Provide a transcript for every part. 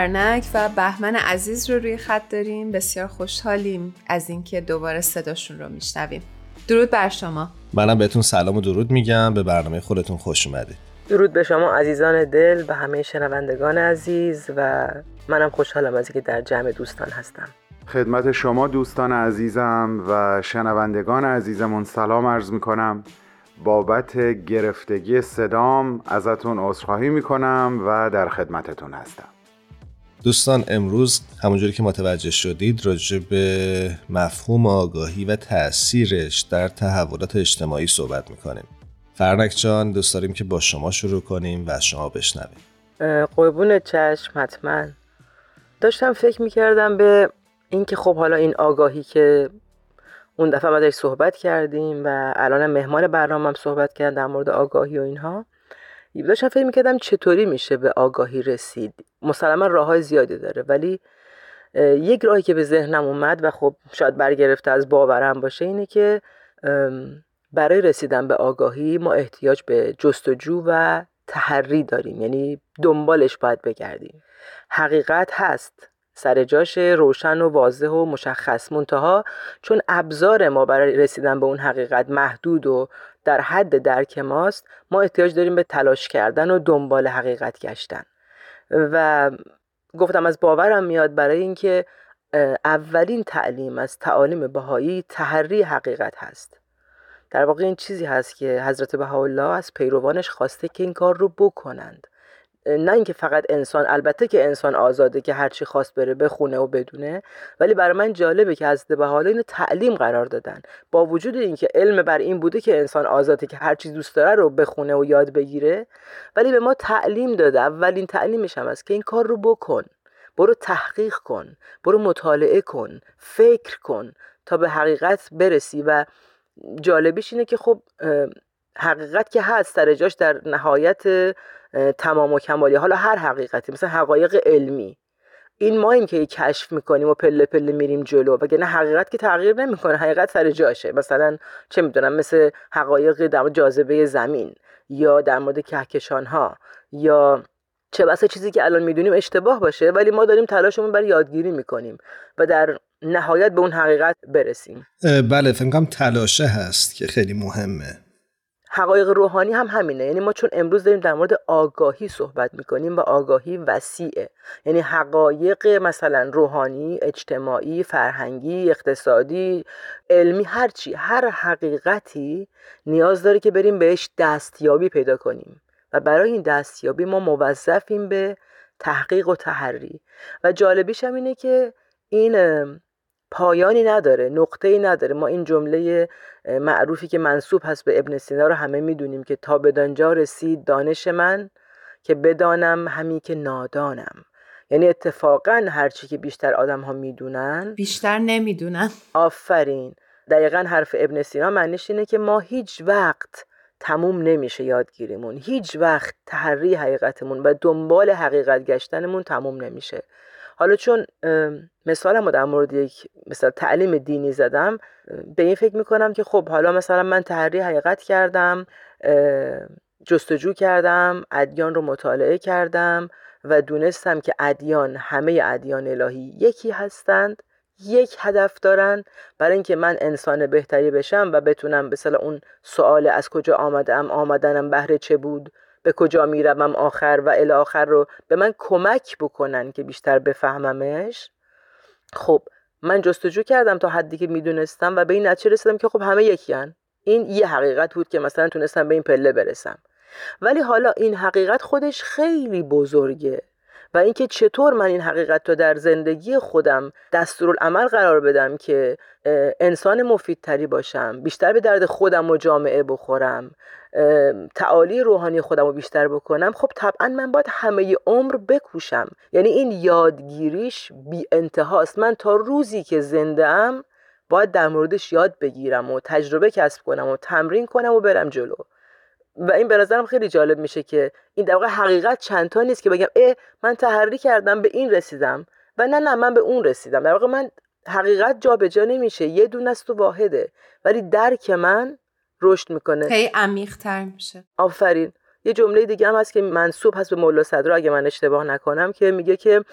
فرنک و بهمن عزیز رو روی خط داریم. بسیار خوشحالیم از اینکه دوباره صداشون رو میشنویم. درود بر شما. منم بهتون سلام و درود میگم. به برنامه خودتون خوش اومدید. درود به شما عزیزان دل و همه شنوندگان عزیز و منم خوشحالم از اینکه در جمع دوستان هستم. خدمت شما دوستان عزیزم و شنوندگان عزیزمون سلام عرض می‌کنم. بابت گرفتگی صدام ازتون عذرخواهی می‌کنم و در خدمتتون هستم. دوستان امروز همونجوری که متوجه شدید راجع به مفهوم آگاهی و تاثیرش در تحولات اجتماعی صحبت می‌کنیم. فرنک جان دوست داریم که با شما شروع کنیم و شما بشنویم. قربون چشم حتما. داشتم فکر می‌کردم به اینکه خب حالا این آگاهی که اون دفعه ما صحبت کردیم و الان مهمان برنامه صحبت کردن در مورد آگاهی و اینها داشتم فکر می‌کردم چطوری میشه به آگاهی رسید. مسلما راه های زیادی داره. ولی یک راهی که به ذهنم اومد و خب شاید برگرفته از باورم باشه اینه که برای رسیدن به آگاهی ما احتیاج به جستجو و تحری داریم. یعنی دنبالش باید بگردیم. حقیقت هست. سر جاش روشن و واضح و مشخص. منتها چون ابزار ما برای رسیدن به اون حقیقت محدود و در حد درک ماست ما احتیاج داریم به تلاش کردن و دنبال حقیقت گشتن. و گفتم از باورم میاد برای اینکه اولین تعلیم از تعالیم بهایی تحری حقیقت هست. در واقع این چیزی هست که حضرت بهاءالله از پیروانش خواسته که این کار رو بکنند. نه اینکه فقط انسان البته که انسان آزاده که هرچی خواست بره بخونه و بدونه ولی برای من جالبه که از به حال اینو تعلیم قرار دادن. با وجود اینکه علم بر این بوده که انسان آزاده که هرچی دوست داره رو بخونه و یاد بگیره ولی به ما تعلیم داده. اولین تعلیمش هم است که این کار رو بکن برو تحقیق کن برو مطالعه کن فکر کن تا به حقیقت برسی. و جالبیش اینه که خب حقیقت که هست در جاش در نهایت تمام و کمالی. حالا هر حقیقتی مثلا حقایق علمی. این ما این که کشف می‌کنیم و پله پله میریم جلو. نه حقیقت که تغییر نمی‌کنه حقیقت سر جاشه. مثلا چه می‌دونم مثل حقایق در جاذبه زمین یا در مورد کهکشان ها یا چه بسا چیزی که الان می‌دونیم اشتباه باشه ولی ما داریم تلاشمون برای یادگیری می‌کنیم و در نهایت به اون حقیقت برسیم. بله فکر تلاشه هست که خیلی مهمه. حقایق روحانی هم همینه. یعنی ما چون امروز داریم در مورد آگاهی صحبت می‌کنیم و آگاهی وسیعه. یعنی حقایق مثلا روحانی اجتماعی فرهنگی اقتصادی علمی هرچی هر حقیقتی نیاز داره که بریم بهش دستیابی پیدا کنیم. و برای این دستیابی ما موظفیم به تحقیق و تحری. و جالبیش هم اینه که این پایانی نداره نقطه ای نداره. ما این جمله معروفی که منصوب هست به ابن سینا رو همه می‌دونیم که تا بدانجا رسید دانش من که بدانم همی که نادانم. یعنی اتفاقا هرچی که بیشتر آدم ها می‌دونن بیشتر نمی‌دونن. آفرین. دقیقا حرف ابن سینا معنیش اینه که ما هیچ وقت تموم نمیشه یادگیریمون. هیچ وقت تحری حقیقتمون و دنبال حقیقت گشتنمون تموم نمیشه. حالا چون مثالم در مورد یک مثلا تعلیم دینی زدم به این فکر می‌کنم که خب حالا مثلا من تحری حقیقت کردم جستجو کردم ادیان رو مطالعه کردم و دونستم که ادیان همه ادیان الهی یکی هستند یک هدف دارن برای اینکه من انسان بهتری بشم و بتونم مثلا اون سوال از کجا آمدم آمدنم بهره چه بود؟ به کجا می‌روم آخر و الی آخر رو به من کمک بکنن که بیشتر بفهممش خب من جستجو کردم تا حدی که می‌دونستم و به این نتیجه رسیدم که خب همه یکی هن. این یه حقیقت بود که مثلا تونستم به این پله برسم ولی حالا این حقیقت خودش خیلی بزرگه و اینکه چطور من این حقیقت رو در زندگی خودم دستورالعمل قرار بدم که انسان مفیدتری باشم بیشتر به درد خودم و جامعه بخورم تعالی روحانی خودم رو بیشتر بکنم خب طبعا من باید همه عمر بکوشم. یعنی این یادگیریش بی انتهاست. من تا روزی که زنده ام باید در موردش یاد بگیرم و تجربه کسب کنم و تمرین کنم و برم جلو. و این به نظرم خیلی جالب میشه که این در واقع حقیقت چندتا نیست که بگم اه من تحری کردم به این رسیدم. و نه نه من به اون رسیدم. در واقع من حقیقت جابجا نمیشه. یه دونه است و واحده. ولی درک من رشد می‌کنه. خیلی عمیق تر میشه. آفرین. یه جمله دیگه هم هست که منصوب هست به مولا صدرا اگه من اشتباه نکنم که میگه که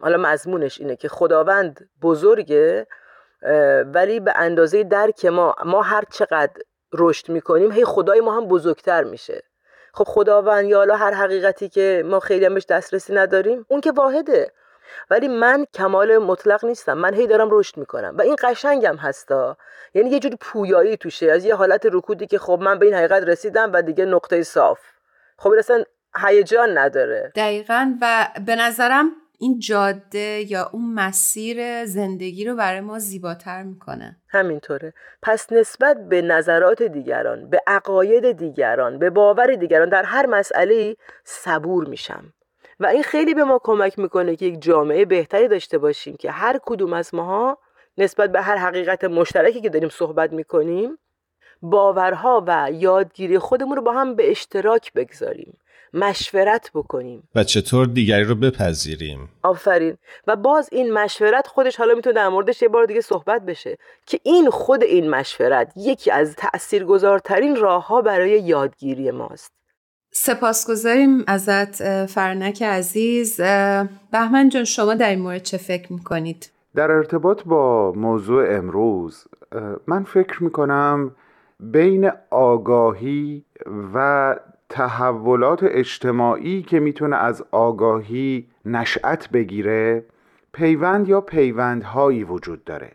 حالا مضمونش اینه که خداوند بزرگه ولی به اندازه درک ما ما هر چقدر رشد می‌کنیم هی خدای ما هم بزرگتر میشه. خب خداوند یا حالا هر حقیقتی که ما خیلی همش دسترسی نداریم اون که واحده. ولی من کمال مطلق نیستم. من هی دارم رشد می‌کنم. و این قشنگم هستا. یعنی یه جوری پویایی توشه. از یه حالت رکودی که خب من به این حقیقت رسیدم و دیگه نقطه صاف. خب اصلا هیجان نداره. دقیقا. و به نظرم این جاده یا اون مسیر زندگی رو برای ما زیباتر می‌کنه. همینطوره. پس نسبت به نظرات دیگران به عقاید دیگران به باور دیگران در هر مسئله صبور میشم. و این خیلی به ما کمک می‌کنه که یک جامعه بهتری داشته باشیم که هر کدوم از ماها نسبت به هر حقیقت مشترکی که داریم صحبت می‌کنیم باورها و یادگیری خودمون رو با هم به اشتراک بگذاریم مشورت بکنیم. و چطور دیگری رو بپذیریم؟ آفرین. و باز این مشورت خودش حالا می‌تونه در موردش یه بار دیگه صحبت بشه که این خود این مشورت یکی از تاثیرگذارترین راهها برای یادگیری ماست. سپاسگزاریم ازت فرنک عزیز بهمن جان شما در این مورد چه فکر می‌کنید؟ در ارتباط با موضوع امروز من فکر می‌کنم بین آگاهی و تحولات اجتماعی که می‌تونه از آگاهی نشأت بگیره پیوند یا پیوندهایی وجود داره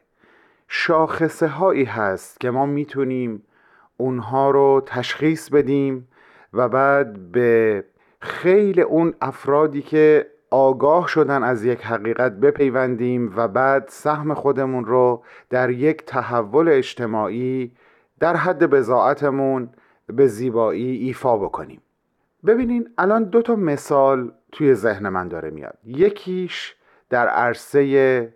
شاخصه هایی هست که ما می‌تونیم اونها رو تشخیص بدیم و بعد به خیلی اون افرادی که آگاه شدن از یک حقیقت بپیوندیم و بعد سهم خودمون رو در یک تحول اجتماعی در حد بزاعتمون به زیبایی ایفا بکنیم. ببینین الان دو تا مثال توی ذهن من داره میاد. یکیش در عرصه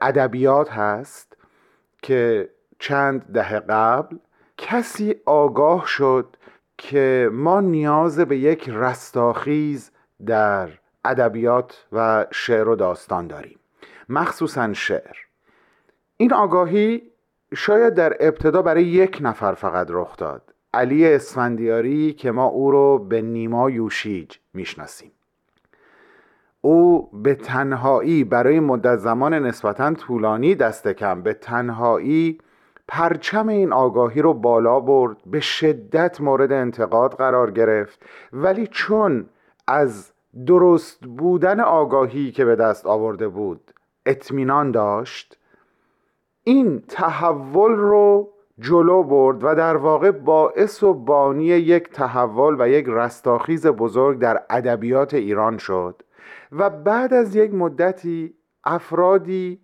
ادبیات هست که چند دهه قبل کسی آگاه شد که ما نیاز به یک رستاخیز در ادبیات و شعر و داستان داریم مخصوصا شعر. این آگاهی شاید در ابتدا برای یک نفر فقط رخ داد. علی اسفندیاری که ما او رو به نیما یوشیج می‌شناسیم. او به تنهایی برای مدت زمان نسبتا طولانی دست کم به تنهایی پرچم این آگاهی رو بالا برد به شدت مورد انتقاد قرار گرفت. ولی چون از درست بودن آگاهی که به دست آورده بود اطمینان داشت این تحول رو جلو برد و در واقع باعث و بانی یک تحول و یک رستاخیز بزرگ در ادبیات ایران شد. و بعد از یک مدتی افرادی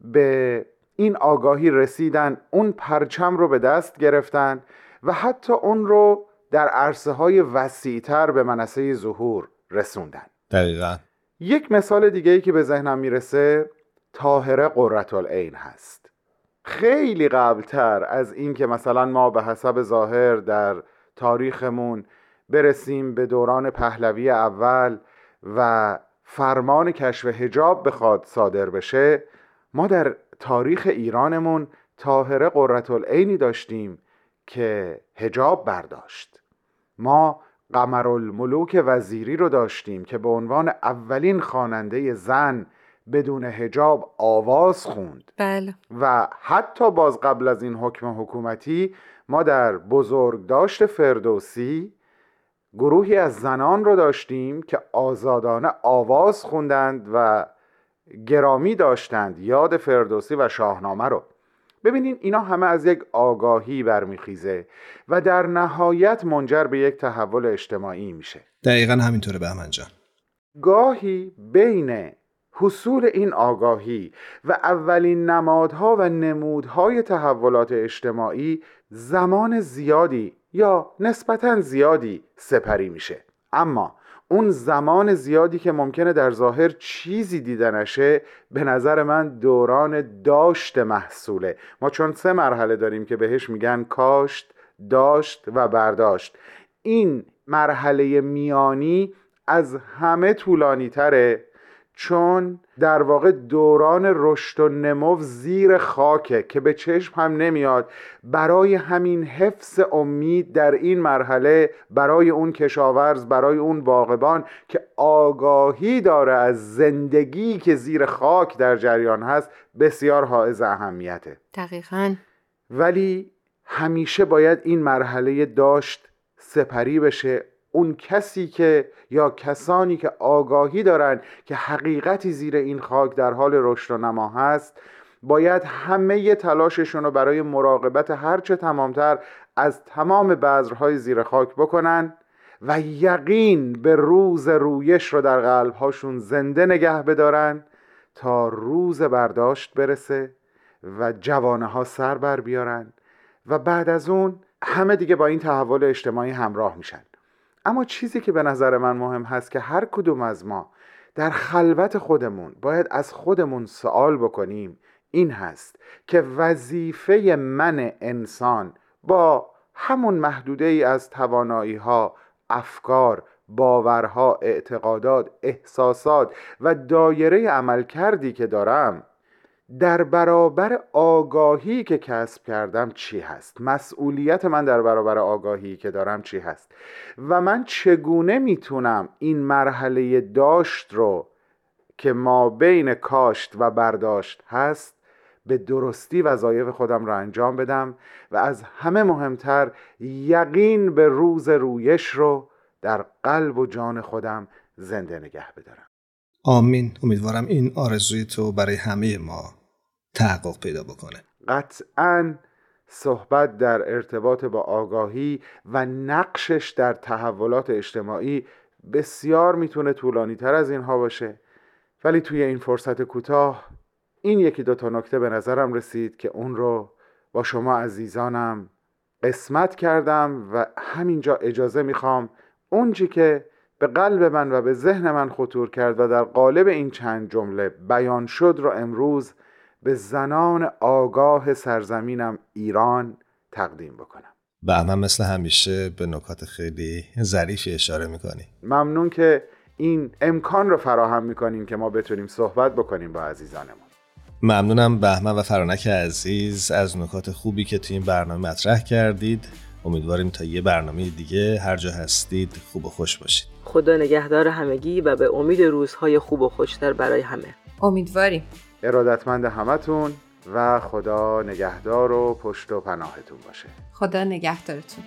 به این آگاهی رسیدن اون پرچم رو به دست گرفتن و حتی اون رو در عرصه های وسیعتر به منصه ظهور رسوندن. دقیقا. یک مثال دیگه ای که به ذهنم می‌رسه تاهره قررت العین هست. خیلی قبلتر از اینکه مثلا ما به حسب ظاهر در تاریخمون برسیم به دوران پهلوی اول و فرمان کشف هجاب بخواد صادر بشه ما در تاریخ ایرانمون تاهره قررت العینی داشتیم که هجاب برداشت ما قمرالملوک وزیری رو داشتیم که به عنوان اولین خواننده زن بدون هجاب آواز خوند بله. و حتی باز قبل از این حکم حکومتی ما در بزرگداشت فردوسی گروهی از زنان رو داشتیم که آزادانه آواز خوندند و گرامی داشتند یاد فردوسی و شاهنامه رو. ببینین اینا همه از یک آگاهی برمیخیزه و در نهایت منجر به یک تحول اجتماعی میشه. دقیقا همینطوره بهمن جان. گاهی بین حصول این آگاهی و اولین نمادها و نمودهای تحولات اجتماعی زمان زیادی یا نسبتا زیادی سپری میشه. اما اون زمان زیادی که ممکنه در ظاهر چیزی دیده نشه به نظر من دوران داشت محصوله. ما چون سه مرحله داریم که بهش میگن کاشت داشت و برداشت. این مرحله میانی از همه طولانی تره چون در واقع دوران رشد و نمو زیر خاکه که به چشم هم نمیاد. برای همین حفظ امید در این مرحله برای اون کشاورز برای اون باغبان که آگاهی داره از زندگی که زیر خاک در جریان هست بسیار حائز اهمیته. دقیقا. ولی همیشه باید این مرحله داشت سپری بشه اون کسی که یا کسانی که آگاهی دارن که حقیقتی زیر این خاک در حال رشد و نما هست باید همه تلاششون رو برای مراقبت هرچه تمامتر از تمام بذرهای زیر خاک بکنن و یقین به روز رویش رو در قلبهاشون زنده نگه بدارن تا روز برداشت برسه و جوانه ها سر بر بیارن و بعد از اون همه دیگه با این تحول اجتماعی همراه میشن. اما چیزی که به نظر من مهم هست که هر کدوم از ما در خلوت خودمون باید از خودمون سوال بکنیم این هست که وظیفه من انسان با همون محدوده ای از توانایی ها افکار باورها اعتقادات احساسات و دایره عمل کردی که دارم در برابر آگاهی که کسب کردم چی هست؟ مسئولیت من در برابر آگاهی که دارم چی هست؟ و من چگونه می‌تونم این مرحله داشت رو که ما بین کاشت و برداشت هست به درستی وظایف خودم را انجام بدم و از همه مهمتر یقین به روز رویش رو در قلب و جان خودم زنده نگه بدارم. آمین. امیدوارم این آرزوی تو برای همه ما تحقق پیدا بکنه. قطعا صحبت در ارتباط با آگاهی و نقشش در تحولات اجتماعی بسیار می‌تونه طولانی تر از اینها باشه. ولی توی این فرصت کوتاه این یکی دو تا نکته به نظرم رسید که اون رو با شما عزیزانم قسمت کردم و همینجا اجازه می‌خوام اونچی که به قلب من و به ذهن من خطور کرد و در قالب این چند جمله بیان شد رو امروز به زنان آگاه سرزمینم ایران تقدیم بکنم. بهمن مثل همیشه به نکات خیلی ظریفی اشاره می‌کنی. ممنون که این امکان رو فراهم می‌کنیم که ما بتونیم صحبت بکنیم با عزیزانمون. ممنونم بهمن و فرانک عزیز از نکات خوبی که تو این برنامه مطرح کردید. امیدواریم تا یه برنامه دیگه هر جا هستید خوب و خوش باشید. خدا نگهدار همگی و به امید روزهای خوب و خوشتر برای همه. امیدواریم. ارادتمند همتون و خدا نگهدار و پشت و پناهتون باشه. خدا نگهدارتون.